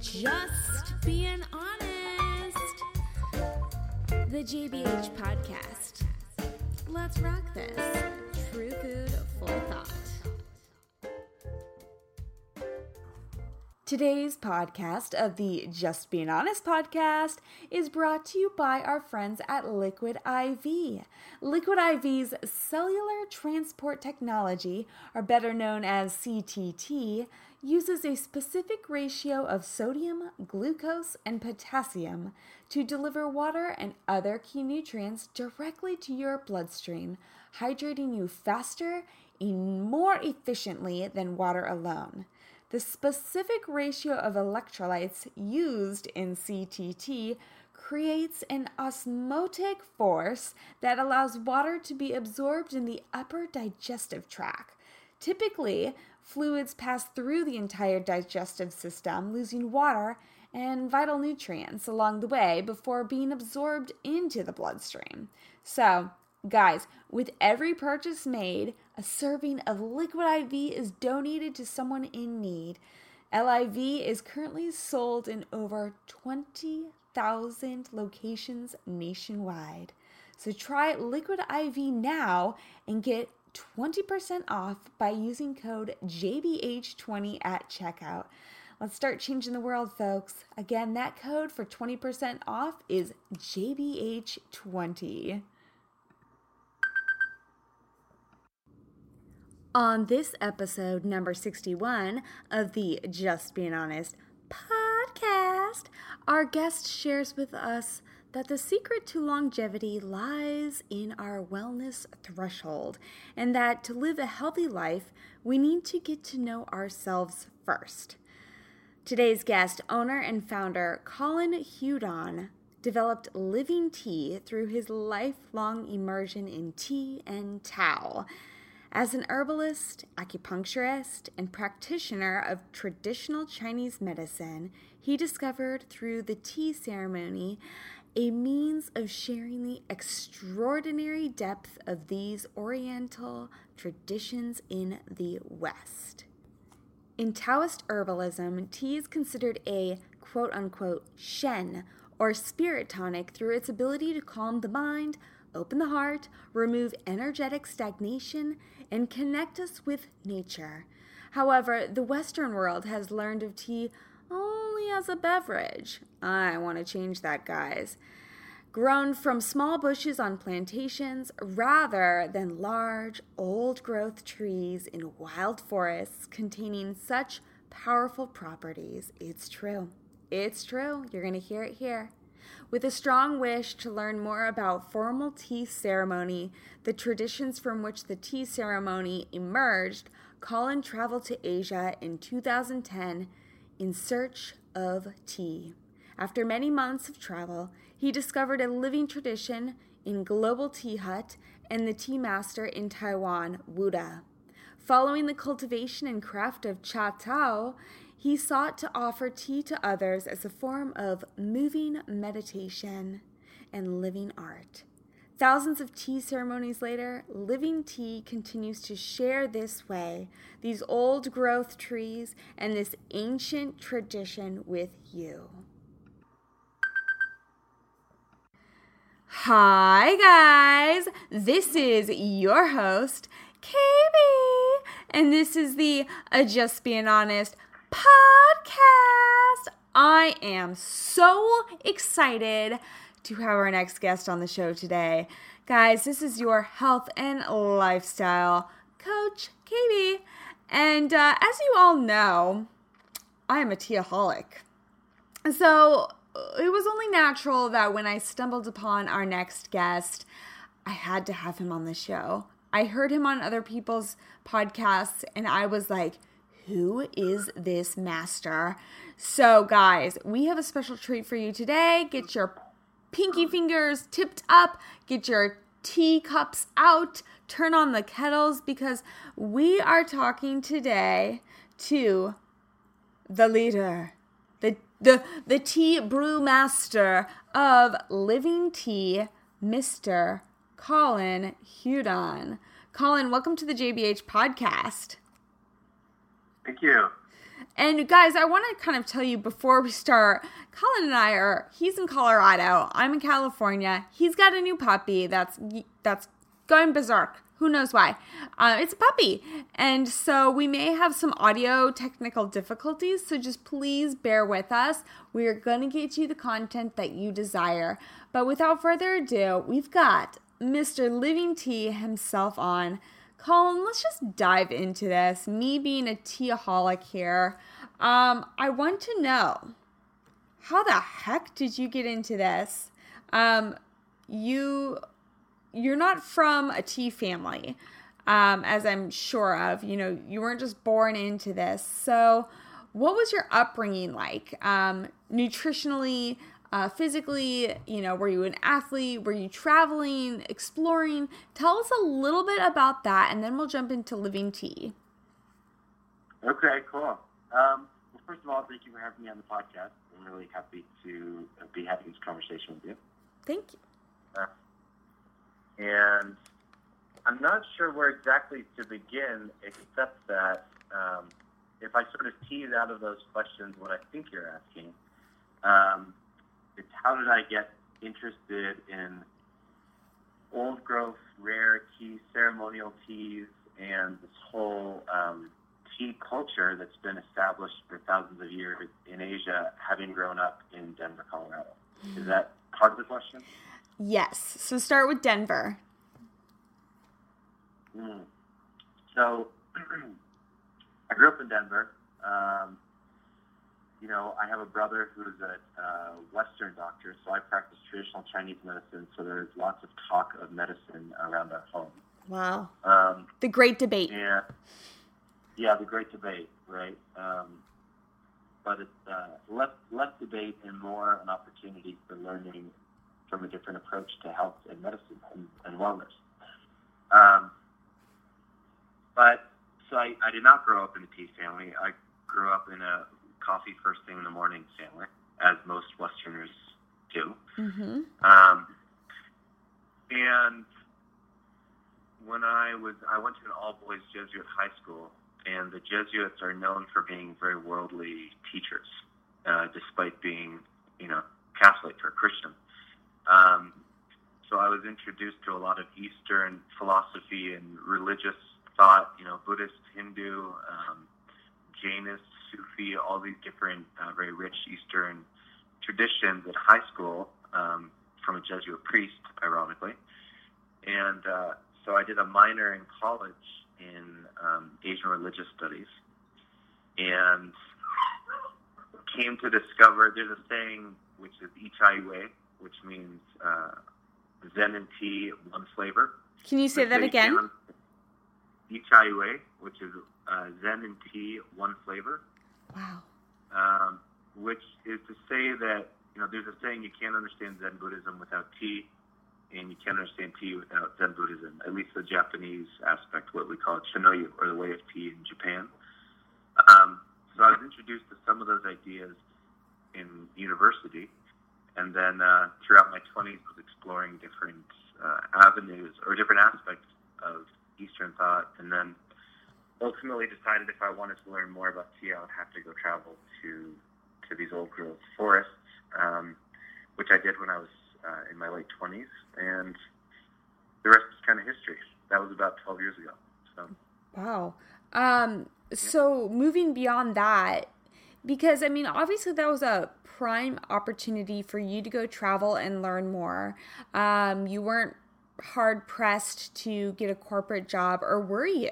Just being honest. The JBH podcast. Let's rock this. True food, full thought. Today's podcast of the Just Being Honest podcast is brought to you by our friends at Liquid IV. Liquid IV's cellular transport technology, or better known as CTT, uses a specific ratio of sodium, glucose, and potassium to deliver water and other key nutrients directly to your bloodstream, hydrating you faster and more efficiently than water alone. The specific ratio of electrolytes used in CTT creates an osmotic force that allows water to be absorbed in the upper digestive tract. Typically, fluids pass through the entire digestive system, losing water and vital nutrients along the way before being absorbed into the bloodstream. So, Guys, with every purchase made, a serving of Liquid IV is donated to someone in need. LIV is currently sold in over 20,000 locations nationwide. So try Liquid IV now and get 20% off by using code JBH20 at checkout. Let's start changing the world, folks. Again, that code for 20% off is JBH20. On this episode, number 61 of the Just Being Honest podcast, our guest shares with us that the secret to longevity lies in our wellness threshold, and that to live a healthy life, we need to get to know ourselves first. Today's guest, owner and founder Colin Hudon, developed living tea through his lifelong immersion in tea and Tao. As an herbalist, acupuncturist, and practitioner of traditional Chinese medicine, he discovered through the tea ceremony a means of sharing the extraordinary depth of these Oriental traditions in the West. In Taoist herbalism, tea is considered a quote unquote shen or spirit tonic through its ability to calm the mind, open the heart, remove energetic stagnation, and connect us with nature. However, the Western world has learned of tea only as a beverage. I want to change that, guys. Grown from small bushes on plantations rather than large, old growth trees in wild forests containing such powerful properties. It's true. It's true. You're going to hear it here. With a strong wish to learn more about formal tea ceremony, the traditions from which the tea ceremony emerged, Colin traveled to Asia in 2010 in search of tea. After many months of travel, he discovered a living tradition in Global Tea Hut and the tea master in Taiwan, Wu De. Following the cultivation and craft of cha tao, he sought to offer tea to others as a form of moving meditation and living art. Thousands of tea ceremonies later, Living Tea continues to share this way, these old growth trees, and this ancient tradition with you. Hi, guys. This is your host, KB, and this is the uh, Just Being Honest podcast. I am so excited to have our next guest on the show today. Guys, this is your health and lifestyle coach, Katie. And uh, as you all know, I am a teaholic. So it was only natural that when I stumbled upon our next guest, I had to have him on the show. I heard him on other people's podcasts and I was like, who is this master? So, guys, we have a special treat for you today. Get your pinky fingers tipped up, get your teacups out, turn on the kettles because we are talking today to the leader, the the the tea brew master of Living Tea, Mr. Colin Hudon. Colin, welcome to the JBH podcast. Thank you. And guys, I want to kind of tell you before we start, Colin and I are he's in Colorado, I'm in California. He's got a new puppy that's that's going berserk. Who knows why? Uh, it's a puppy. And so we may have some audio technical difficulties. So just please bear with us. We are going to get you the content that you desire. But without further ado, we've got Mr. Living Tea himself on. Colin, let's just dive into this. Me being a teaholic here, um, I want to know how the heck did you get into this? Um, you you're not from a tea family, um, as I'm sure of. You know, you weren't just born into this. So, what was your upbringing like? Um, nutritionally, uh, physically, you know, were you an athlete? Were you traveling, exploring? Tell us a little bit about that, and then we'll jump into living tea. Okay, cool. Um, well, first of all, thank you for having me on the podcast. I'm really happy to be having this conversation with you. Thank you. Uh, and I'm not sure where exactly to begin, except that um, if I sort of tease out of those questions what I think you're asking, um, it's how did I get interested in old growth, rare teas, ceremonial teas, and this whole um, tea culture that's been established for thousands of years in Asia, having grown up in Denver, Colorado. Is that part of the question? Yes. So start with Denver. Mm. So I grew up in Denver. Um, you know, I have a brother who's a uh, Western doctor, so I practice traditional Chinese medicine. So there's lots of talk of medicine around our home. Wow. Um, the great debate. Yeah. Yeah, the great debate, right? Um, but it's uh, less less debate and more an opportunity for learning from a different approach to health and medicine and, and wellness. Um, but so I, I did not grow up in a tea family. I grew up in a coffee first thing in the morning family, as most Westerners do. Mm-hmm. Um, and when I was, I went to an all boys Jesuit high school, and the Jesuits are known for being very worldly teachers, uh, despite being, you know, Catholic or Christian. Um, so I was introduced to a lot of Eastern philosophy and religious thought, you know, Buddhist, Hindu, um, Jainist, Sufi, all these different uh, very rich Eastern traditions at high school um, from a Jesuit priest, ironically. And uh, so I did a minor in college in um, Asian religious studies and came to discover there's a saying which is Ichai Wei, which means uh, Zen and tea, one flavor. Can you say that again? Ichai Wei, which is uh, Zen and tea, one flavor. Wow. Um, which is to say that you know there's a saying you can't understand Zen Buddhism without tea, and you can't understand tea without Zen Buddhism. At least the Japanese aspect, what we call Chanoyu, or the way of tea in Japan. Um, so I was introduced to some of those ideas in university, and then uh, throughout my 20s was exploring different uh, avenues or different aspects of Eastern thought, and then ultimately decided if I wanted to learn more about tea, I would have to go travel to to these old growth forests, um, which I did when I was uh, in my late 20s, and the rest is kind of history. That was about 12 years ago. So. Wow. Um, so moving beyond that, because I mean, obviously that was a prime opportunity for you to go travel and learn more. Um, you weren't hard pressed to get a corporate job, or were you?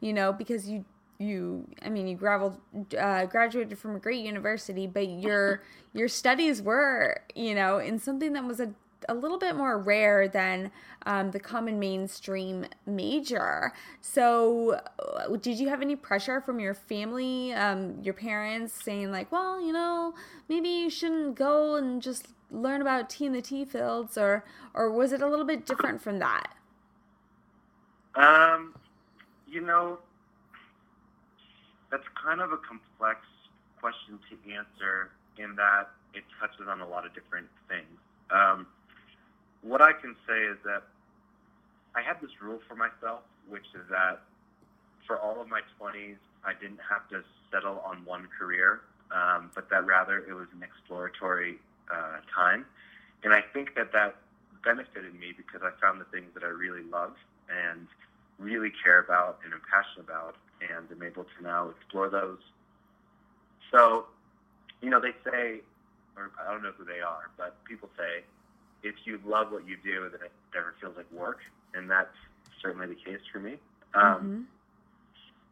You know, because you you I mean you graveled, uh, graduated from a great university, but your your studies were you know in something that was a a little bit more rare than um, the common mainstream major. So, uh, did you have any pressure from your family, um, your parents, saying like, "Well, you know, maybe you shouldn't go and just learn about tea in the tea fields, or or was it a little bit different from that? Um, you know, that's kind of a complex question to answer in that it touches on a lot of different things. Um, what I can say is that I had this rule for myself, which is that for all of my 20s, I didn't have to settle on one career, um, but that rather it was an exploratory uh, time. And I think that that benefited me because I found the things that I really love and really care about and am passionate about, and I'm able to now explore those. So, you know, they say, or I don't know who they are, but people say, if you love what you do, then it never feels like work, and that's certainly the case for me. Um, Mm-hmm.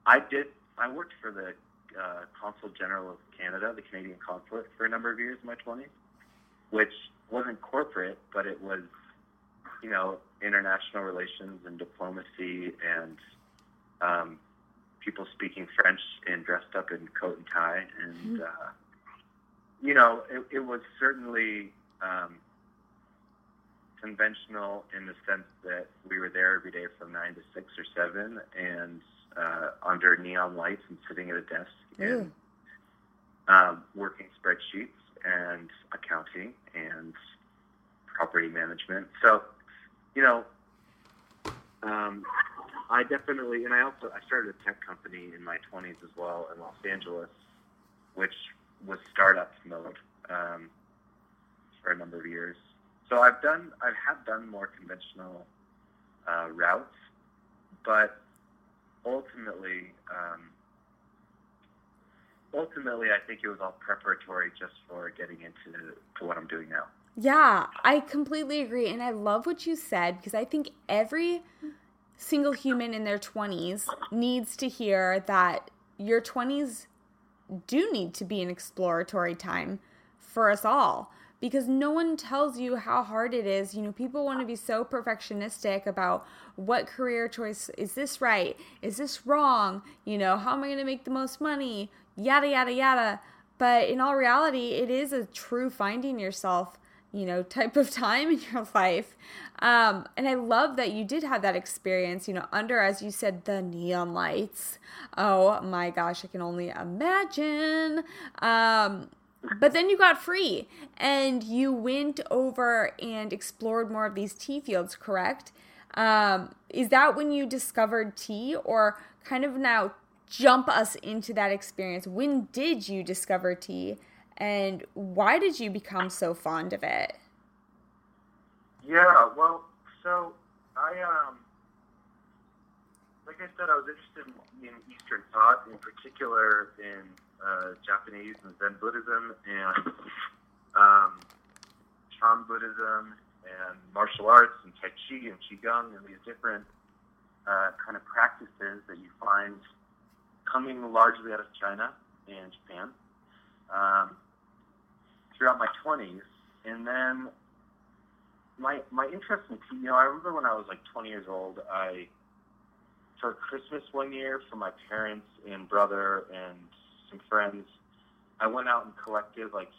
I did. I worked for the uh, Consul General of Canada, the Canadian consulate, for a number of years in my 20s, which wasn't corporate, but it was, you know, international relations and diplomacy and um, people speaking French and dressed up in coat and tie. And, uh, you know, it, it was certainly um, conventional in the sense that we were there every day from 9 to 6 or 7 and uh, under neon lights and sitting at a desk and um, working spreadsheets and accounting and property management. So, you know, um, I definitely, and I also I started a tech company in my 20s as well in Los Angeles, which was startup mode um, for a number of years. So I've done, I have done more conventional uh, routes, but ultimately, um, ultimately, I think it was all preparatory just for getting into to what I'm doing now. Yeah, I completely agree. And I love what you said because I think every single human in their 20s needs to hear that your 20s do need to be an exploratory time for us all because no one tells you how hard it is. You know, people want to be so perfectionistic about what career choice is this right? Is this wrong? You know, how am I going to make the most money? Yada, yada, yada. But in all reality, it is a true finding yourself you know, type of time in your life. Um, and I love that you did have that experience, you know, under, as you said, the neon lights. Oh my gosh, I can only imagine. Um, but then you got free and you went over and explored more of these tea fields, correct? Um, is that when you discovered tea or kind of now jump us into that experience? When did you discover tea? and why did you become so fond of it? Yeah, well, so I um, like I said, I was interested in, Eastern thought, in particular in uh, Japanese and Zen Buddhism and um, Chan Buddhism and martial arts and Tai Chi and Qigong and these different uh, kind of practices that you find coming largely out of China and Japan. Um, throughout my 20s. And then my my interest in tea, you know, I remember when I was like 20 years old, I for Christmas one year for my parents and brother and some friends, I went out and collected like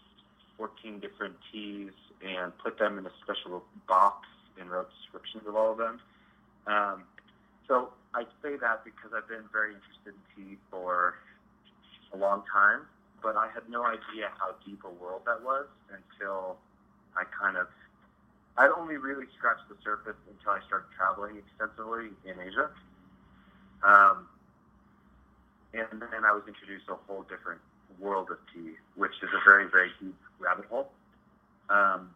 14 different teas and put them in a special box and wrote descriptions of all of them. Um, so I say that because I've been very interested in tea for a long time but I had no idea how deep a world that was until I kind of I'd only really scratched the surface until I started traveling extensively in Asia. Um, and then I was introduced to a whole different world of tea, which is a very, very deep rabbit hole. Um,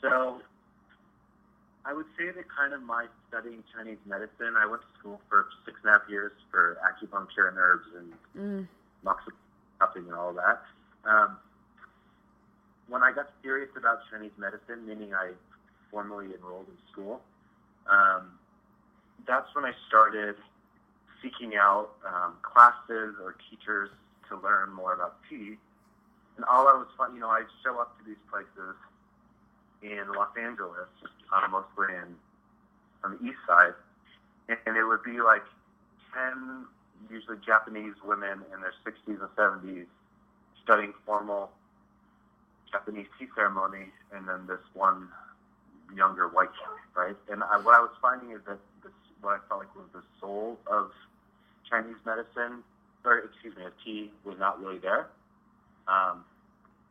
so I would say that kind of my studying Chinese medicine, I went to school for six and a half years for acupuncture and herbs and Mm. moxa and all that. Um, when I got serious about Chinese medicine, meaning I formally enrolled in school, um, that's when I started seeking out um, classes or teachers to learn more about tea. And all I was, fun, you know, I'd show up to these places in Los Angeles, uh, mostly in on the east side, and, it would be like ten usually Japanese women in their 60s and 70s studying formal Japanese tea ceremony, and then this one younger white guy, right? And I, what I was finding is that this, what I felt like was the soul of Chinese medicine, or excuse me, of tea, was not really there. Um,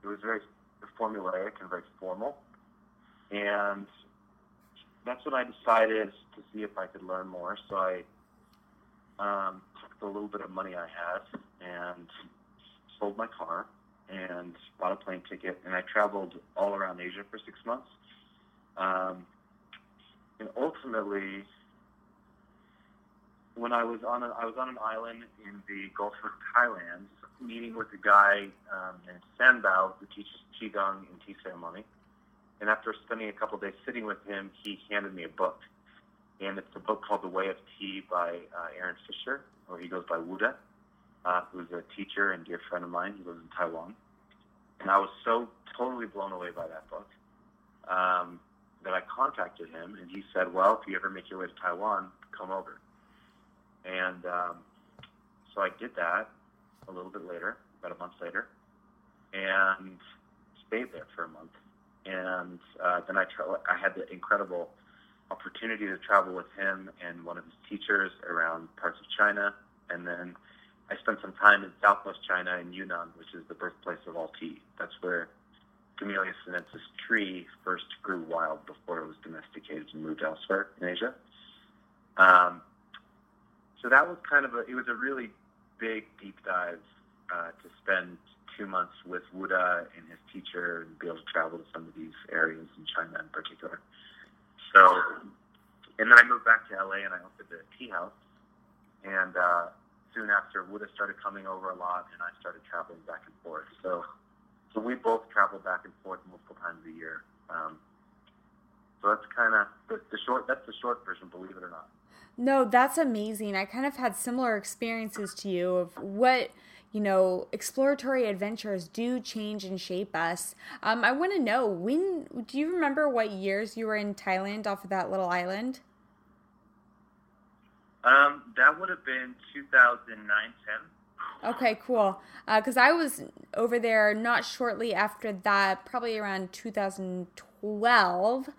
it was very formulaic and very formal, and that's when I decided to see if I could learn more. So I um, took the little bit of money I had and sold my car and bought a plane ticket, and I traveled all around Asia for six months. Um, and ultimately, when I was on a, I was on an island in the Gulf of Thailand, meeting with a guy um, named Sanbao who teaches qigong and tea ceremony. And after spending a couple of days sitting with him, he handed me a book, and it's a book called The Way of Tea by uh, Aaron Fisher, or he goes by Wu De, uh, who's a teacher and dear friend of mine. He lives in Taiwan, and I was so totally blown away by that book um, that I contacted him, and he said, "Well, if you ever make your way to Taiwan, come over." And um, so I did that a little bit later, about a month later, and stayed there for a month. And uh, then I, tra- I had the incredible opportunity to travel with him and one of his teachers around parts of China. And then I spent some time in southwest China in Yunnan, which is the birthplace of all tea. That's where Camellia sinensis tree first grew wild before it was domesticated and moved elsewhere in Asia. Um, so that was kind of a, it was a really big deep dive uh, to spend two months with Wu De and his teacher and be able to travel to some of these areas in China in particular. So, and then I moved back to LA and I opened a tea house. And uh, soon after, Wu De started coming over a lot and I started traveling back and forth. So, so we both travel back and forth multiple times a year. Um, so that's kind of the, the short. That's the short version, believe it or not. No, that's amazing. I kind of had similar experiences to you of what you know exploratory adventures do change and shape us. Um, I want to know when. Do you remember what years you were in Thailand off of that little island? Um, that would have been 2009, 10. Okay, cool. Because uh, I was over there not shortly after that, probably around 2012. Um,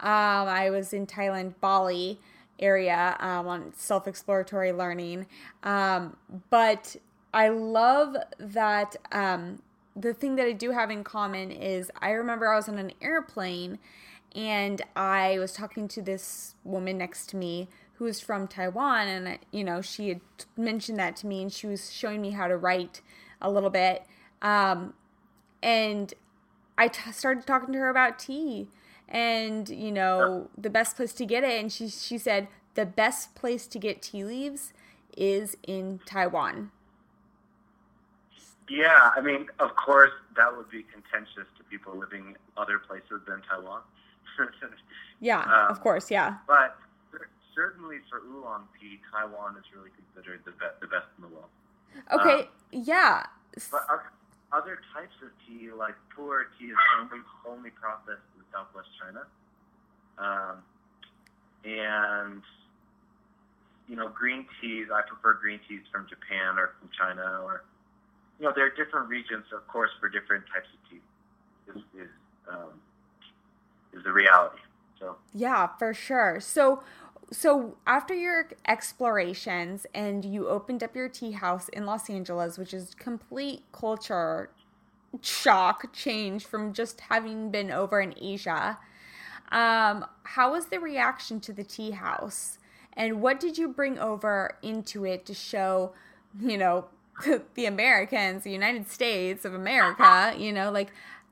I was in Thailand, Bali area um, on self exploratory learning. Um, but I love that um, the thing that I do have in common is I remember I was on an airplane and I was talking to this woman next to me who was from Taiwan and you know she had mentioned that to me and she was showing me how to write a little bit um, and I t- started talking to her about tea and you know the best place to get it and she she said the best place to get tea leaves is in Taiwan. Yeah, I mean, of course, that would be contentious to people living other places than Taiwan. yeah, um, of course, yeah. But certainly for oolong tea, Taiwan is really considered the, be- the best in the world. Okay, um, yeah. But other types of tea, like pu'er tea, is only, only processed in southwest China. Um, and you know, green teas. I prefer green teas from Japan or from China, or you know, there are different regions, of course, for different types of tea. Is is, um, is the reality. So yeah, for sure. So so after your explorations and you opened up your tea house in Los Angeles, which is complete culture shock change from just having been over in Asia. Um, how was the reaction to the tea house? And what did you bring over into it to show, you know, the Americans, the United States of America, you know, like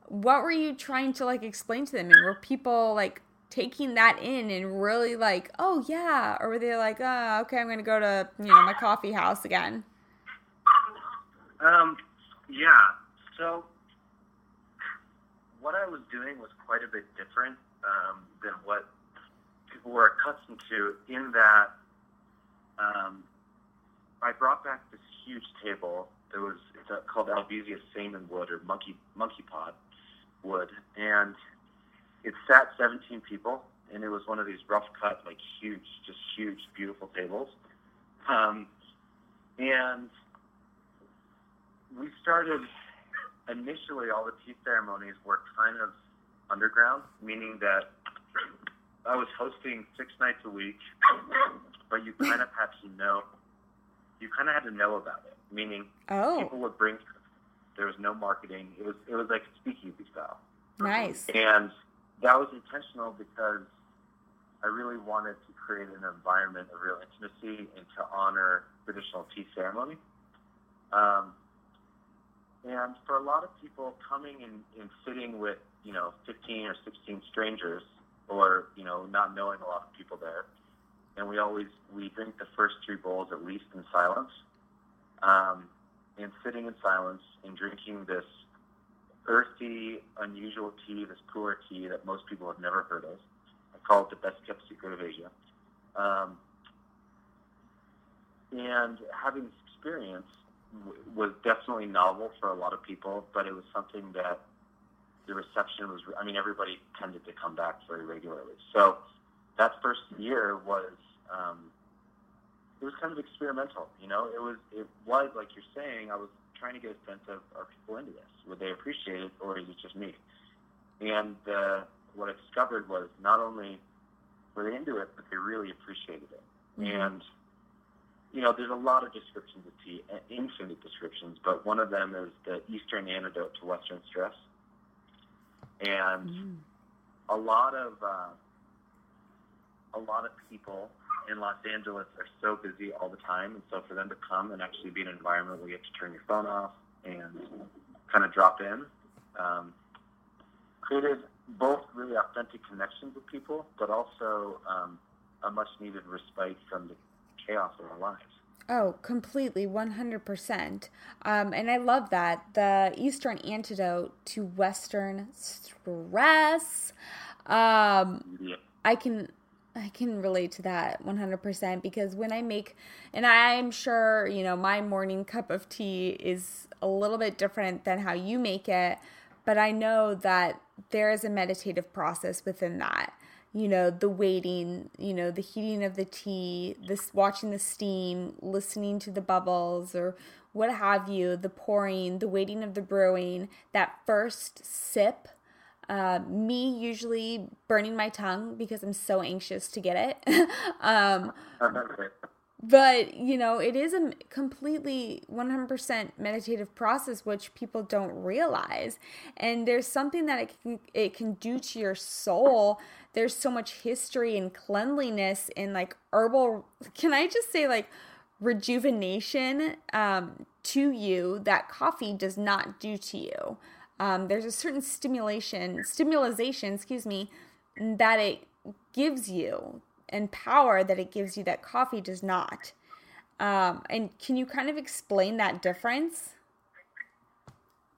what were you trying to like explain to them? And were people like taking that in and really like, oh yeah, or were they like, oh, okay, I'm gonna go to you know my coffee house again? Um, yeah. So what I was doing was quite a bit different um, than what people were accustomed to. In that, um, I brought back this huge table. There was it's called Albizia Saman wood or monkey monkey pod wood, and it sat 17 people, and it was one of these rough cut, like huge, just huge, beautiful tables. Um, and we started initially. All the tea ceremonies were kind of underground, meaning that I was hosting six nights a week, but you kind of had to know. You kind of had to know about it, meaning oh. people would bring. There was no marketing. It was it was like speakeasy style. Nice. And that was intentional because I really wanted to create an environment of real intimacy and to honor traditional tea ceremony. Um, and for a lot of people, coming and, and sitting with you know 15 or 16 strangers, or you know not knowing a lot of people there, and we always we drink the first three bowls at least in silence, um, and sitting in silence and drinking this earthy, unusual tea, this pu'er tea that most people have never heard of. I call it the best kept secret of Asia. Um, and having this experience w- was definitely novel for a lot of people, but it was something that the reception was. I mean, everybody tended to come back very regularly. So that first year was um, it was kind of experimental. You know, it was it was like you're saying. I was trying to get a sense of are people into this? Would they appreciate it, or is it just me? And uh, what I discovered was not only were they into it, but they really appreciated it. Mm-hmm. And you know, there's a lot of descriptions of tea, uh, infinite descriptions, but one of them is the Eastern antidote to Western stress. And Mm. a lot of uh, a lot of people in Los Angeles are so busy all the time, and so for them to come and actually be in an environment where you have to turn your phone off and kind of drop in, um, created both really authentic connections with people, but also um, a much needed respite from the chaos of our lives. Oh, completely, 100%. Um, and I love that. The Eastern antidote to Western stress. Um, Yeah. I can I can relate to that 100% because when I make and I'm sure, you know, my morning cup of tea is a little bit different than how you make it, but I know that there is a meditative process within that. You know, the waiting, you know, the heating of the tea, this watching the steam, listening to the bubbles or what have you, the pouring, the waiting of the brewing, that first sip uh, me usually burning my tongue because I'm so anxious to get it. um, but you know, it is a completely 100% meditative process, which people don't realize. And there's something that it can, it can do to your soul. There's so much history and cleanliness and like herbal. Can I just say like rejuvenation um, to you that coffee does not do to you? Um, there's a certain stimulation, stimulation, excuse me, that it gives you and power that it gives you that coffee does not. Um, and can you kind of explain that difference?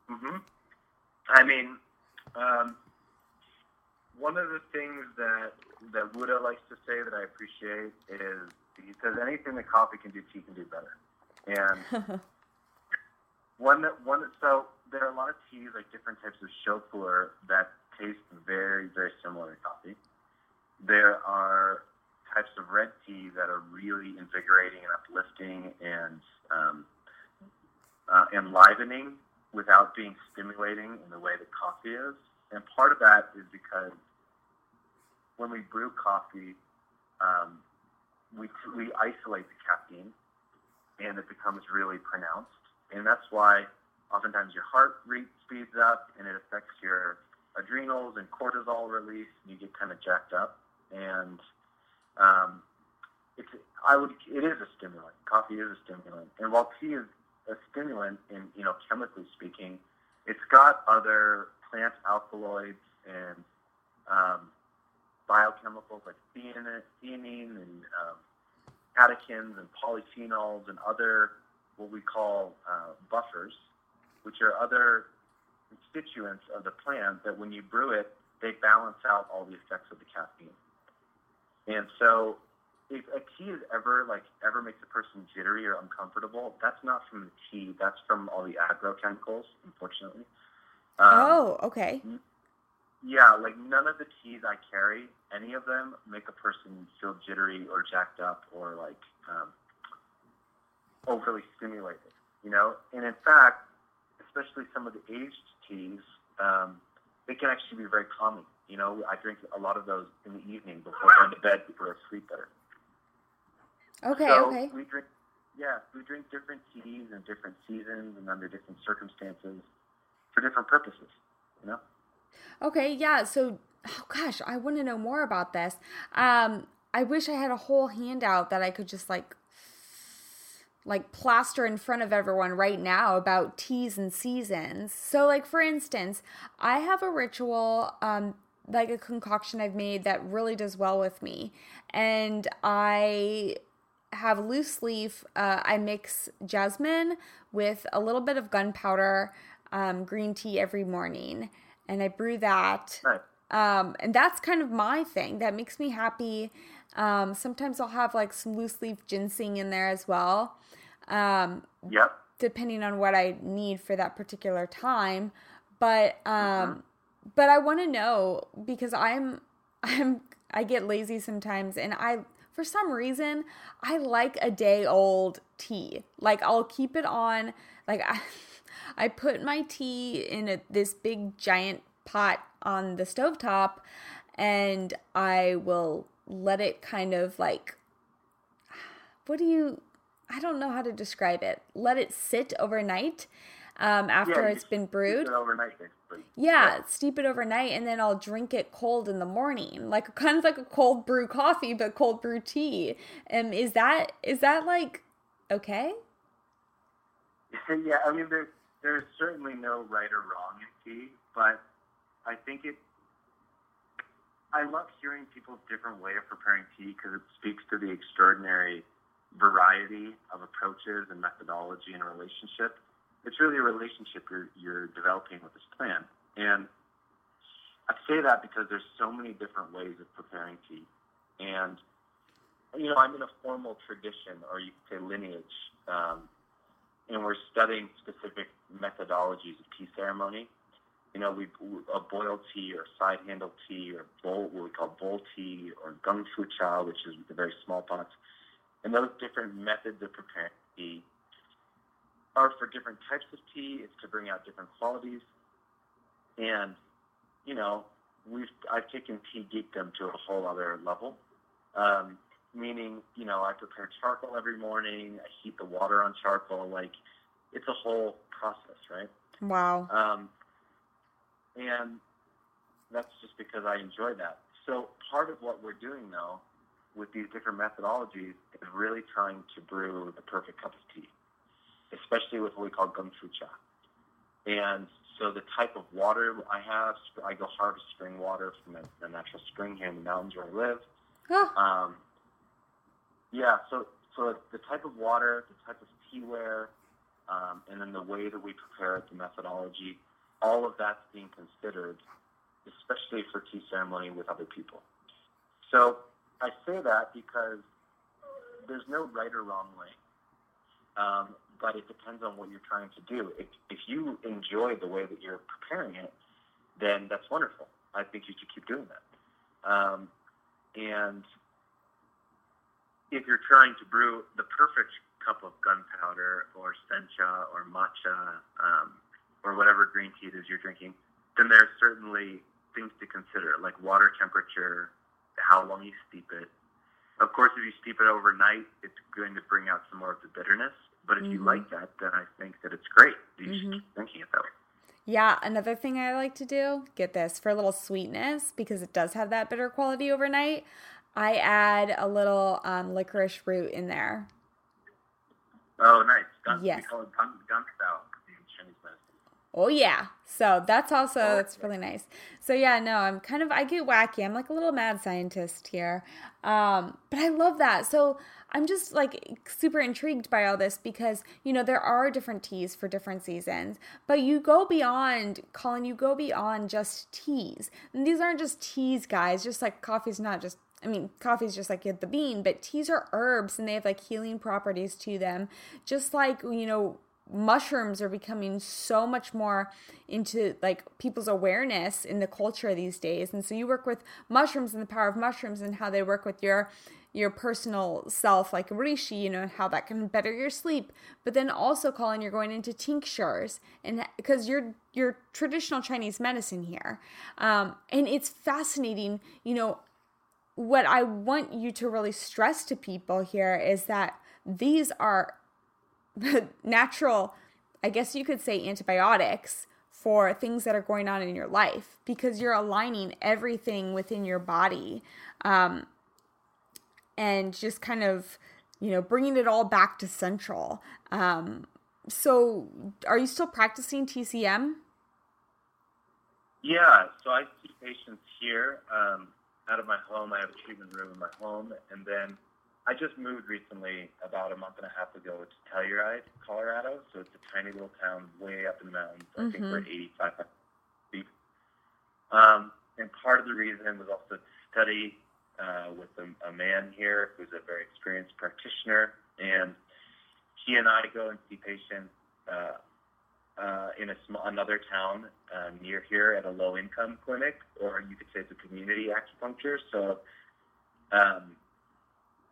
hmm I mean, um, one of the things that that Wu De likes to say that I appreciate is he says anything that coffee can do, tea can do better. And one that one so there are a lot of teas like different types of shou pu'er that taste very very similar to coffee. There are types of red tea that are really invigorating and uplifting and um, uh, enlivening without being stimulating in the way that coffee is. And part of that is because when we brew coffee, um, we, we isolate the caffeine and it becomes really pronounced. And that's why oftentimes your heart rate speeds up and it affects your adrenals and cortisol release and you get kind of jacked up. And um, it's, I would, it is a stimulant. Coffee is a stimulant. And while tea is a stimulant in, you know, chemically speaking, it's got other plant alkaloids and um, biochemicals like theanine, theanine and um, catechins and polyphenols and other what we call uh, buffers, which are other constituents of the plant that when you brew it, they balance out all the effects of the caffeine. And so if a tea is ever like ever makes a person jittery or uncomfortable, that's not from the tea. That's from all the agrochemicals, unfortunately. Um, oh, okay. yeah, like none of the teas I carry, any of them make a person feel jittery or jacked up or like um, overly stimulated. You know, and in fact, especially some of the aged teas, um, they can actually be very calming. You know, I drink a lot of those in the evening before going to bed before I sleep better. Okay, so okay. we drink, yeah, we drink different teas in different seasons and under different circumstances for different purposes. You know. Okay, yeah. So, oh gosh, I want to know more about this. Um, I wish I had a whole handout that I could just like like plaster in front of everyone right now about teas and seasons. So like for instance, I have a ritual um like a concoction I've made that really does well with me. And I have loose leaf. Uh, I mix jasmine with a little bit of gunpowder, um, green tea every morning, and I brew that. Right. Um, and that's kind of my thing. That makes me happy. Um, sometimes I'll have like some loose leaf ginseng in there as well. Um, Yep. depending on what I need for that particular time. But um but I want to know because I'm I'm I get lazy sometimes and I for some reason I like a day old tea. Like I'll keep it on like I I put my tea in a, this big giant pot on the stovetop and I will let it kind of like what do you I don't know how to describe it. Let it sit overnight um, after Yeah, it's been brewed. it overnight, basically. Yeah, steep it overnight and then I'll drink it cold in the morning. Like kind of like a cold brew coffee but cold brew tea. Um is that is that like okay? yeah, I mean, there's there's certainly no right or wrong in tea, but I think it. I love hearing people's different way of preparing tea because it speaks to the extraordinary variety of approaches and methodology in a relationship. It's really a relationship you're you're developing with this plant, and I say that because there's so many different ways of preparing tea, and you know I'm in a formal tradition, or you could say lineage. Um, and we're studying specific methodologies of tea ceremony. You know, we a boiled tea or side handle tea or bowl, what we call bowl tea or gung fu cha, which is the very small pots. And those different methods of preparing tea are for different types of tea. It's to bring out different qualities. And, you know, we've I've taken tea geekdom to a whole other level. Um, meaning, you know, I prepare charcoal every morning. I heat the water on charcoal. Like, it's a whole process, right? Wow. Um, and that's just because I enjoy that. So part of what we're doing, though, with these different methodologies, is really trying to brew the perfect cup of tea, especially with what we call gung fu cha. And so the type of water I have, I go harvest spring water from a, a natural spring here in the mountains where I live. Oh, Um, yeah, so so the type of water, the type of teaware, um, and then the way that we prepare it, the methodology, all of that's being considered, especially for tea ceremony with other people. So I say that because there's no right or wrong way, um, but it depends on what you're trying to do. If, if you enjoy the way that you're preparing it, then that's wonderful. I think you should keep doing that. Um, and if you're trying to brew the perfect cup of gunpowder or sencha or matcha um, or whatever green tea it is you're drinking, then there's certainly things to consider, like water temperature, how long you steep it. Of course, if you steep it overnight, it's going to bring out some more of the bitterness. But if you Mhm. like that, then I think that it's great. You Mhm. should keep drinking it that way. Yeah, another thing I like to do, get this, for a little sweetness, because it does have that bitter quality overnight, I add a little um, licorice root in there. Oh, nice. Gun, Yes. We call it gun, gun style in Chinese medicine. Oh yeah. So that's also Oh, that's really nice. So yeah, no, I'm kind of I get wacky. I'm like a little mad scientist here. Um, but I love that. So I'm just like super intrigued by all this because you know there are different teas for different seasons, but you go beyond Colin. You go beyond just teas, and these aren't just teas, guys. Just like coffee's not just I mean, coffee's just like the bean, but teas are herbs and they have like healing properties to them. Just like, you know, mushrooms are becoming so much more into like people's awareness in the culture these days. And so you work with mushrooms and the power of mushrooms and how they work with your your personal self like reishi you know how that can better your sleep but then also colin you're going into tinctures and because you're your traditional chinese medicine here um, and it's fascinating you know what I want you to really stress to people here is that these are natural, I guess you could say antibiotics for things that are going on in your life because you're aligning everything within your body um, and just kind of you know, bringing it all back to Central. Um, so, are you still practicing TCM? Yeah, so I see patients here um, out of my home. I have a treatment room in my home, and then I just moved recently, about a month and a half ago, to Telluride, Colorado. So it's a tiny little town way up in the mountains. I mm-hmm. think we're mm-hmm. at 85 feet. Um, and part of the reason was also to study uh, with a, a man here who's a very experienced practitioner, and he and I go and see patients uh, uh, in a small, another town uh, near here at a low-income clinic, or you could say it's a community acupuncture. So um,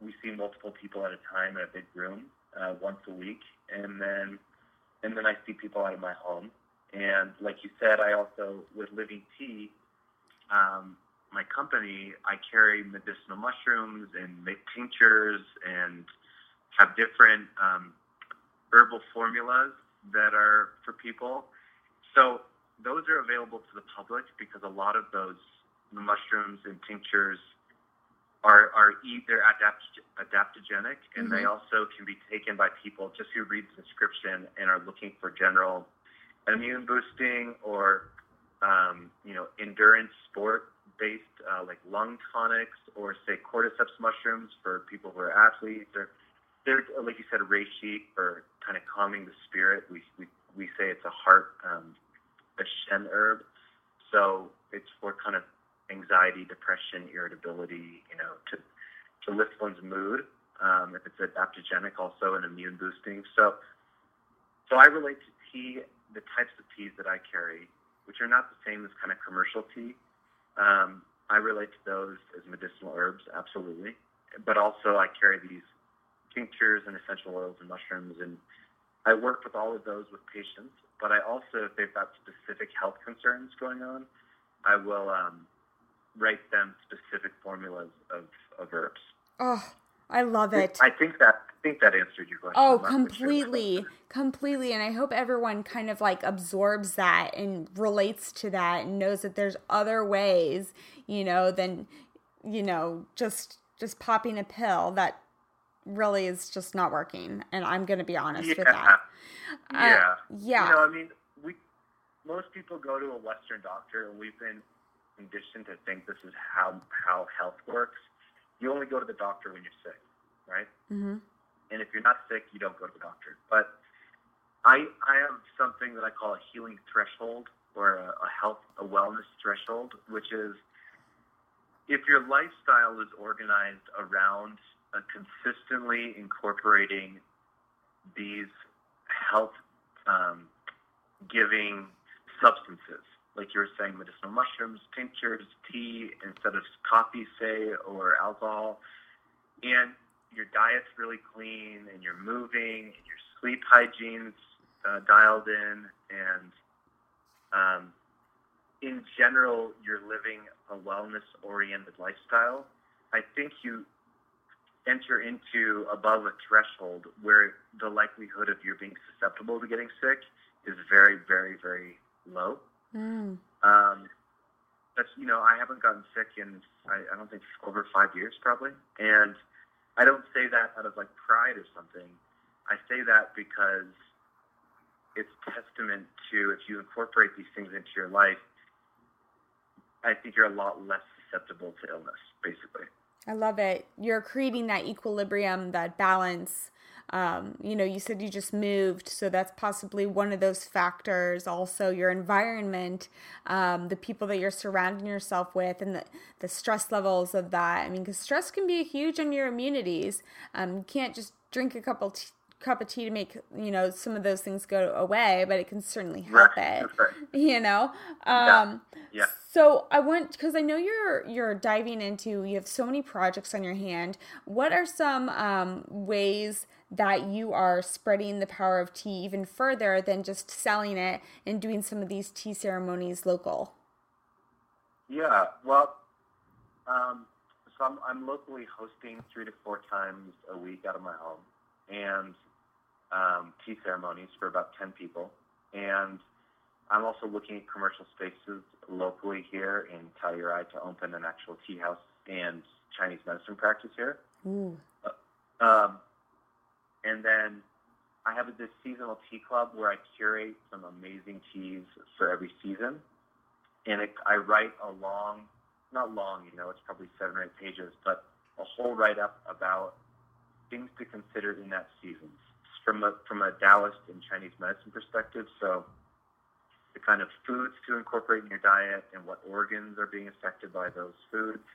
we see multiple people at a time in a big room uh, once a week, and then and then I see people out of my home. And like you said, I also with Living Tea, um, my company, I carry medicinal mushrooms and make tinctures and have different um, herbal formulas that are for people. So those are available to the public because a lot of those mushrooms and tinctures are are either adapt, adaptogenic and mm-hmm. they also can be taken by people just who read the description and are looking for general immune boosting or um, you know endurance sport based uh, like lung tonics or say cordyceps mushrooms for people who are athletes. Or they're like you said reishi for kind of calming the spirit. We we, we say it's a heart um, a shen herb. So it's for kind of anxiety depression irritability you know to to lift one's mood um, if it's adaptogenic also and immune boosting so so I relate to tea the types of teas that I carry which are not the same as kind of commercial tea um, I relate to those as medicinal herbs, absolutely. But also, I carry these tinctures and essential oils and mushrooms, and I work with all of those with patients. But I also, if they've got specific health concerns going on, I will um, write them specific formulas of, of herbs. Oh, I love it. I think that I think that answered your question. Oh, completely, sure completely. And I hope everyone kind of like absorbs that and relates to that and knows that there's other ways, you know, than you know just just popping a pill that really is just not working. And I'm going to be honest yeah. with that. Uh, yeah, yeah. You know, I mean, we most people go to a Western doctor, and we've been conditioned to think this is how how health works you only go to the doctor when you're sick, right? Mm-hmm. And if you're not sick, you don't go to the doctor. But I I have something that I call a healing threshold or a, a health a wellness threshold, which is if your lifestyle is organized around uh, consistently incorporating these health um, giving substances like you were saying, medicinal mushrooms, tinctures, tea instead of coffee, say, or alcohol. And your diet's really clean, and you're moving, and your sleep hygiene's uh, dialed in, and um, in general, you're living a wellness-oriented lifestyle. I think you enter into above a threshold where the likelihood of you being susceptible to getting sick is very, very, very low. Mm. Um, that's you know I haven't gotten sick in I, I don't think over five years probably, and I don't say that out of like pride or something. I say that because it's testament to if you incorporate these things into your life, I think you're a lot less susceptible to illness, basically. I love it. You're creating that equilibrium, that balance um, you know, you said you just moved, so that's possibly one of those factors. Also, your environment, um, the people that you're surrounding yourself with, and the, the stress levels of that. I mean, because stress can be huge on your immunities. Um, you can't just drink a couple t- cup of tea to make you know some of those things go away, but it can certainly help right. it. Right. You know. Um, yeah. yeah. So I want because I know you're you're diving into you have so many projects on your hand. What are some um, ways that you are spreading the power of tea even further than just selling it and doing some of these tea ceremonies local? Yeah, well, um, so I'm, I'm locally hosting three to four times a week out of my home, and um, tea ceremonies for about 10 people. And I'm also looking at commercial spaces locally here in Telluride to open an actual tea house and Chinese medicine practice here. Uh, um, and then I have this seasonal tea club where I curate some amazing teas for every season, and it, I write a long, not long, you know, it's probably seven or eight pages, but a whole write up about things to consider in that season from a from a Taoist and Chinese medicine perspective. So the kind of foods to incorporate in your diet and what organs are being affected by those foods,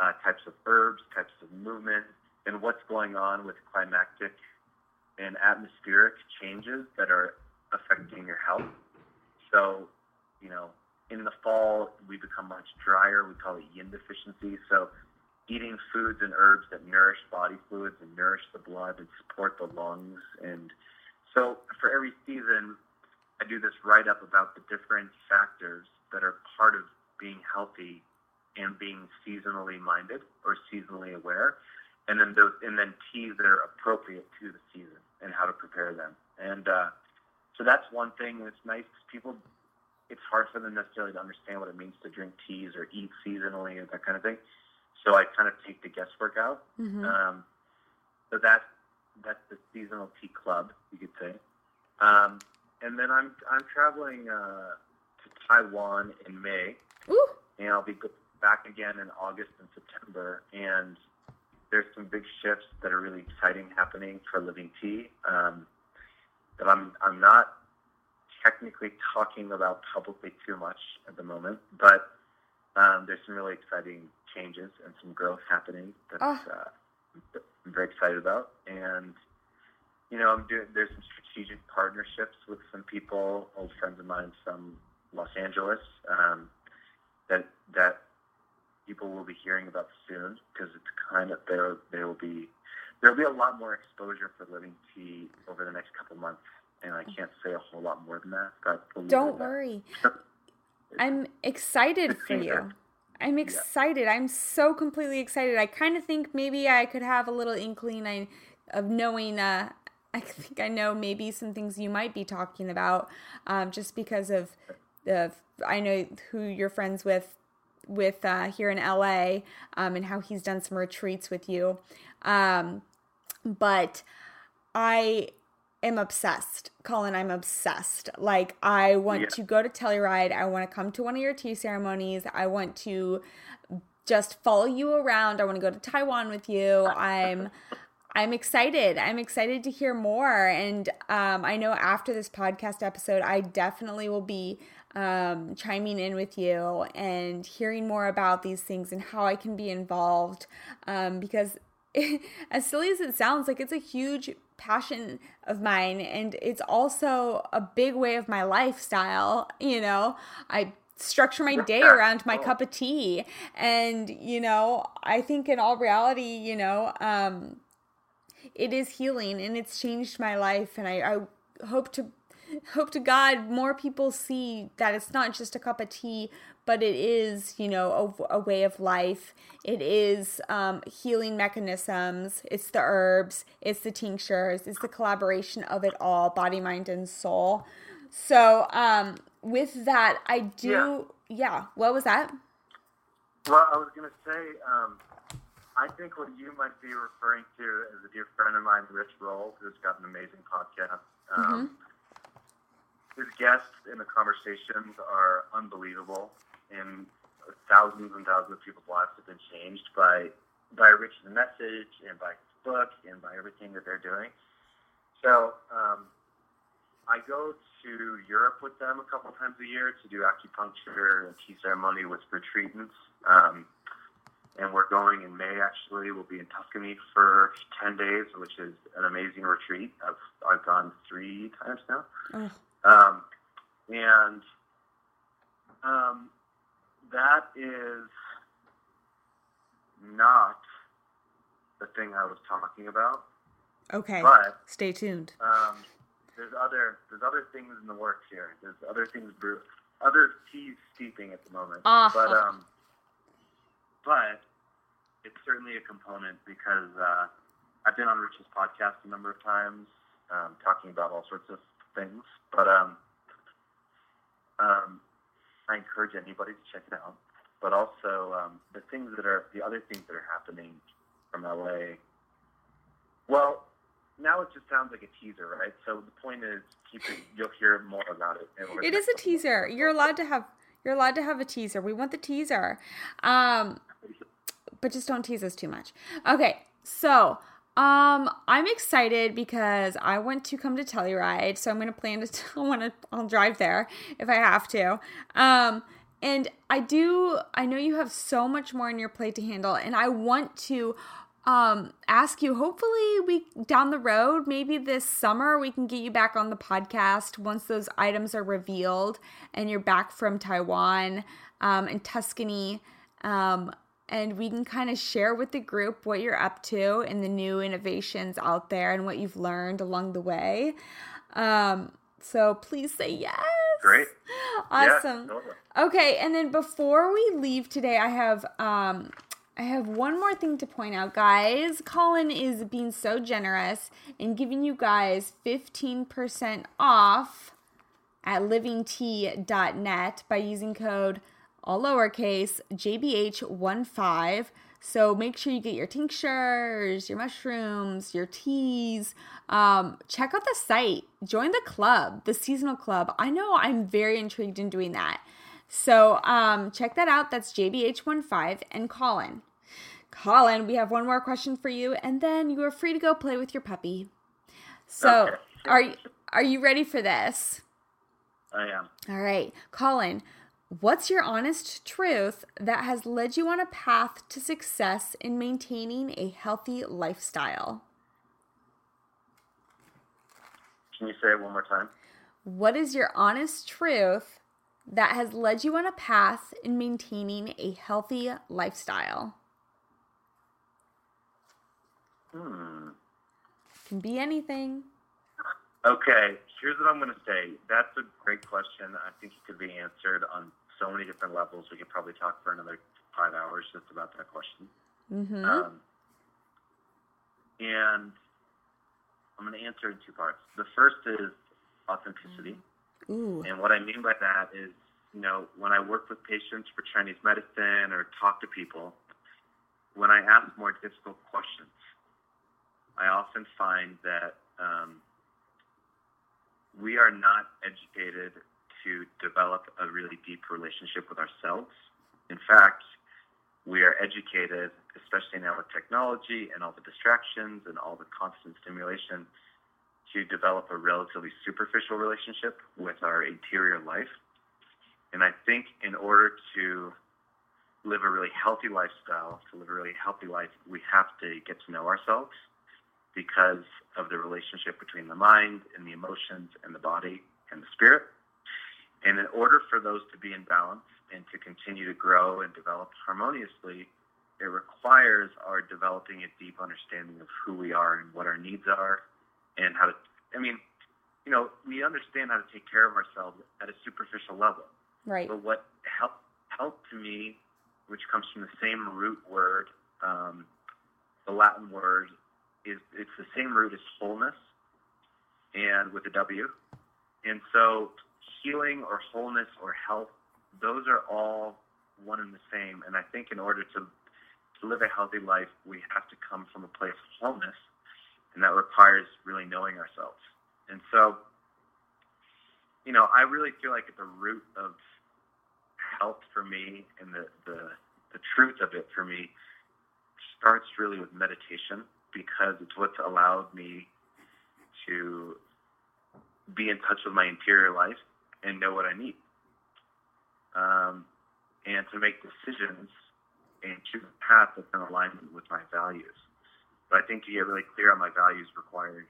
uh, types of herbs, types of movement, and what's going on with climactic and atmospheric changes that are affecting your health. So, you know, in the fall, we become much drier. We call it yin deficiency. So, eating foods and herbs that nourish body fluids and nourish the blood and support the lungs. And so, for every season, I do this write up about the different factors that are part of being healthy and being seasonally minded or seasonally aware, and then those and then teas that are appropriate to the season and how to prepare them. And uh, so that's one thing that's nice because people, it's hard for them necessarily to understand what it means to drink teas or eat seasonally and that kind of thing. So I kind of take the guesswork out. Mm-hmm. Um, so that that's the seasonal tea club, you could say. Um, and then I'm I'm traveling uh, to Taiwan in May, Ooh. and I'll be back again in August and September. And there's some big shifts that are really exciting happening for Living Tea um, that I'm I'm not technically talking about publicly too much at the moment, but um, there's some really exciting changes and some growth happening that Oh. uh, I'm very excited about. And you know, I'm doing there's some strategic partnerships with some people, old friends of mine from Los Angeles, um, that that people will be hearing about soon because it's kind of there. There will be there will be a lot more exposure for Living Tea over the next couple months, and I can't say a whole lot more than that. But we'll leave it Don't worry. that. I'm excited for you. I'm excited. I'm so completely excited. I kind of think maybe I could have a little inkling I- of knowing. Uh, I think I know maybe some things you might be talking about, um, just because of the. I know who you're friends with, with uh, here in LA, um, and how he's done some retreats with you. Um, but I am obsessed. Colin, I'm obsessed. Like I want Yeah. to go to Telluride. I want to come to one of your tea ceremonies. I want to just follow you around. I want to go to Taiwan with you. I'm I'm excited. I'm excited to hear more. And um, I know after this podcast episode, I definitely will be um, chiming in with you and hearing more about these things and how I can be involved. Um, because as silly as it sounds, like it's a huge passion of mine and it's also a big way of my lifestyle. You know, I structure my day around my Oh. cup of tea. And, you know, I think in all reality, you know, um, it is healing and it's changed my life and I, I hope to hope to god more people see that it's not just a cup of tea but it is you know a, a way of life. It is um, healing mechanisms. It's the herbs. It's the tinctures. It's the collaboration of it all body mind and soul. So um, with that i do yeah, yeah. what was that? Well, I was going to say, um, I think what you might be referring to is a dear friend of mine, Rich Roll, who's got an amazing podcast. Um, His guests in the conversations are unbelievable, and thousands and thousands of people's lives have been changed by by Rich's message and by his book and by everything that they're doing. So um, I go to Europe with them a couple times a year to do acupuncture and tea ceremony with retreatants. Um, and we're going in May. Actually, we'll be in Tuscany for ten days, which is an amazing retreat. I've I've gone three times now. oh, Um, and um, that is not the thing I was talking about. okay But stay tuned um, there's other there's other things in the works here. There's other things brew, other teas steeping at the moment. Ah. But um, but it's certainly a component because uh, I've been on Rich's podcast a number of times, um, talking about all sorts of things. But um, um, I encourage anybody to check it out. But also um, the things that are the other things that are happening from LA. Well, now it just sounds like a teaser, right? So the point is, keep it. You'll hear more about it. It is a teaser. You're allowed to have. You're allowed to have a teaser. We want the teaser, um, but just don't tease us too much. Okay, so um, I'm excited because I want to come to Telluride, so I'm going to plan to. I want to. I'll drive there if I have to. Um, and I do. I know you have so much more on your plate to handle, and I want to um ask you hopefully we down the road maybe this summer we can get you back on the podcast once those items are revealed and you're back from taiwan um, and tuscany um, and we can kind of share with the group what you're up to and the new innovations out there and what you've learned along the way um, so please say yes Great. awesome Yeah, okay and then before we leave today i have um I have one more thing to point out, guys. Colin is being so generous and giving you guys 15% off at livingtea.net by using code all lowercase JBH15. So make sure you get your tinctures, your mushrooms, your teas. Um, check out the site. Join the club, the seasonal club. I know I'm very intrigued in doing that. So um, check that out. That's JBH15 and Colin. Colin, we have one more question for you, and then you are free to go play with your puppy. So Okay. are you are you ready for this? I am. All right, Colin, what's your honest truth that has led you on a path to success in maintaining a healthy lifestyle? Can you say it one more time? What is your honest truth that has led you on a path in maintaining a healthy lifestyle? Hmm. Can be anything. Okay, here's what I'm going to say. That's a great question. I think it could be answered on so many different levels. We could probably talk for another five hours just about that question. Mm-hmm. Um, and I'm going to answer in two parts. The first is authenticity. Ooh. And what I mean by that is, you know, when I work with patients for Chinese medicine or talk to people, when I ask more difficult questions, I often find that um, we are not educated to develop a really deep relationship with ourselves. In fact, we are educated, especially now with technology and all the distractions and all the constant stimulation, to develop a relatively superficial relationship with our interior life. And I think in order to live a really healthy lifestyle, to live a really healthy life, we have to get to know ourselves because of the relationship between the mind and the emotions and the body and the spirit. And in order for those to be in balance and to continue to grow and develop harmoniously, it requires our developing a deep understanding of who we are and what our needs are and how to, I mean, you know, we understand how to take care of ourselves at a superficial level. Right. But what help help to me, which comes from the same root word, um, the Latin word, is it's the same root as wholeness, and with a W, and so healing or wholeness or health, those are all one and the same. And I think in order to to live a healthy life, we have to come from a place of wholeness, and that requires really knowing ourselves. And so, you know, I really feel like at the root of health for me and the, the, the truth of it for me starts really with meditation because it's what's allowed me to be in touch with my interior life and know what I need. Um, and to make decisions and choose a path that's in alignment with my values. But I think to get really clear on my values required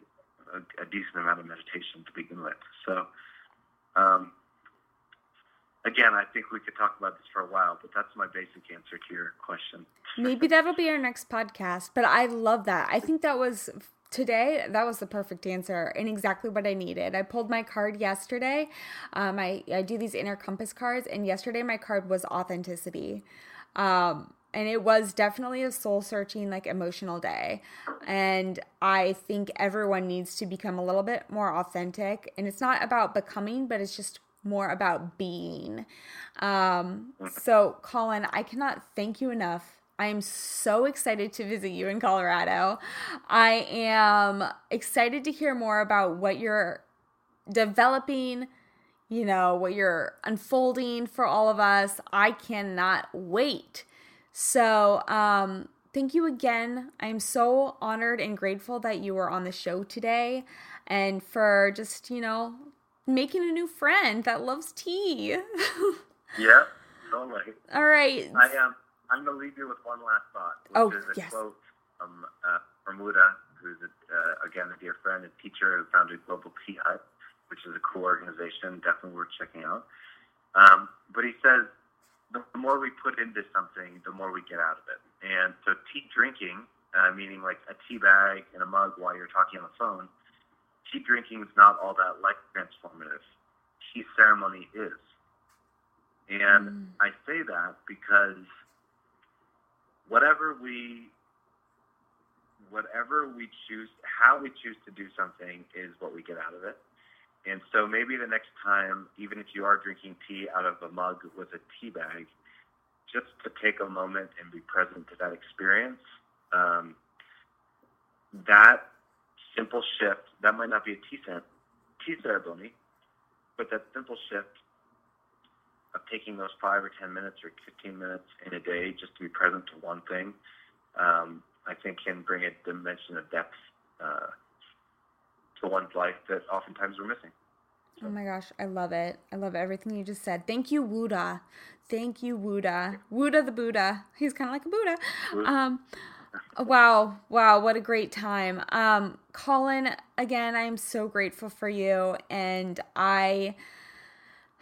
a, a decent amount of meditation to begin with. So, um, again, I think we could talk about this for a while, but that's my basic answer to your question. Maybe that'll be our next podcast. But I love that. I think that was today. That was the perfect answer and exactly what I needed. I pulled my card yesterday. Um, I I do these inner compass cards, and yesterday my card was authenticity. Um, and it was definitely a soul searching, like emotional day. And I think everyone needs to become a little bit more authentic. And it's not about becoming, but it's just more about being. Um, so, Colin, I cannot thank you enough I am so excited to visit you in Colorado. I am excited to hear more about what you're developing, you know, what you're unfolding for all of us. I cannot wait. So, um, thank you again. I'm so honored and grateful that you were on the show today and for just, you know, making a new friend that loves tea. yeah, totally. All right. I am. Um, I'm going to leave you with one last thought, which oh, is a yes. quote from, uh, from Wu De, who's, a, uh, again, a dear friend and teacher who founded Global Tea Hut, which is a cool organization, definitely worth checking out. Um, but he says, the more we put into something, the more we get out of it. And so tea drinking, uh, meaning like a tea bag and a mug while you're talking on the phone, tea drinking is not all that life transformative. Tea ceremony is. And mm. I say that because whatever we whatever we choose how we choose to do something is what we get out of it and so maybe the next time even if you are drinking tea out of a mug with a tea bag just to take a moment and be present to that experience um, that simple shift that might not be a tea, tea ceremony but that simple shift of taking those five or 10 minutes or 15 minutes in a day just to be present to one thing, um, I think can bring a dimension of depth uh, to one's life that oftentimes we're missing. Oh my gosh, I love it. I love everything you just said. Thank you, Wu De. Thank you, Wu De. Wuda the Buddha. He's kind of like a Buddha. Um, wow, wow, what a great time. Um, Colin, again, I am so grateful for you, and I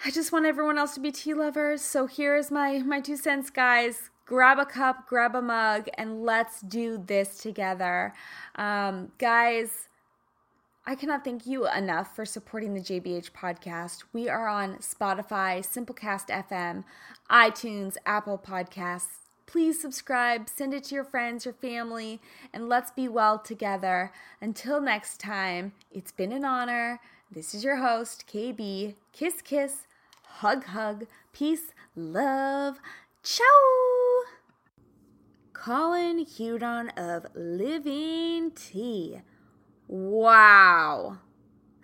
I just want everyone else to be tea lovers. So here's my my two cents, guys. Grab a cup, grab a mug, and let's do this together. Um, guys, I cannot thank you enough for supporting the JBH podcast. We are on Spotify, Simplecast FM, iTunes, Apple Podcasts. Please subscribe, send it to your friends, your family, and let's be well together. Until next time, it's been an honor. This is your host, KB. Kiss, kiss hug, hug, peace, love, ciao. Colin Hudon of Living Tea. Wow.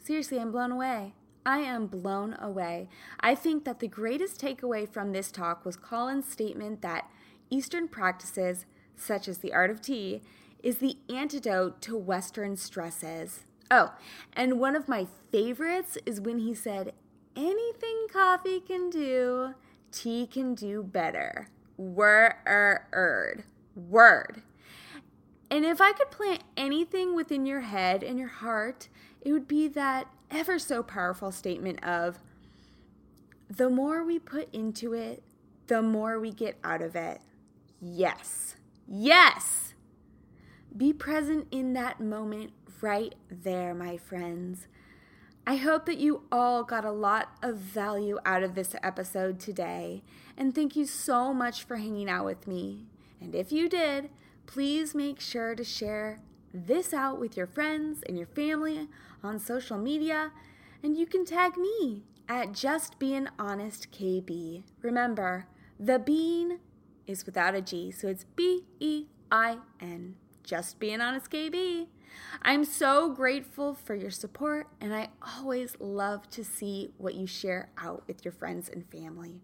Seriously, I'm blown away. I am blown away. I think that the greatest takeaway from this talk was Colin's statement that Eastern practices, such as the art of tea, is the antidote to Western stresses. Oh, and one of my favorites is when he said, anything coffee can do, tea can do better. Word. Word. And if I could plant anything within your head and your heart, it would be that ever so powerful statement of the more we put into it, the more we get out of it. Yes. Yes. Be present in that moment right there, my friends. I hope that you all got a lot of value out of this episode today, and thank you so much for hanging out with me. And if you did, please make sure to share this out with your friends and your family on social media, and you can tag me at Just Being Honest KB. Remember, the bean is without a G, so it's B E I N. Just Being Honest KB. I'm so grateful for your support, and I always love to see what you share out with your friends and family.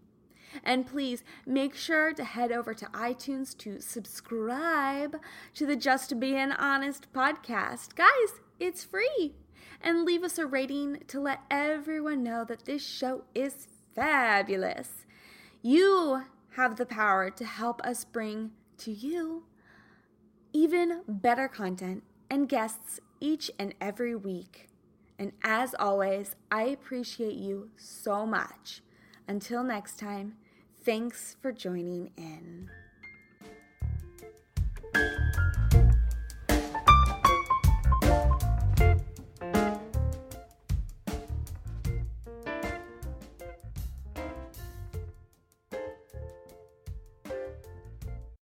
And please make sure to head over to iTunes to subscribe to the Just Being Honest podcast. Guys, it's free. And leave us a rating to let everyone know that this show is fabulous. You have the power to help us bring to you even better content and guests each and every week. And as always, I appreciate you so much. Until next time, thanks for joining in.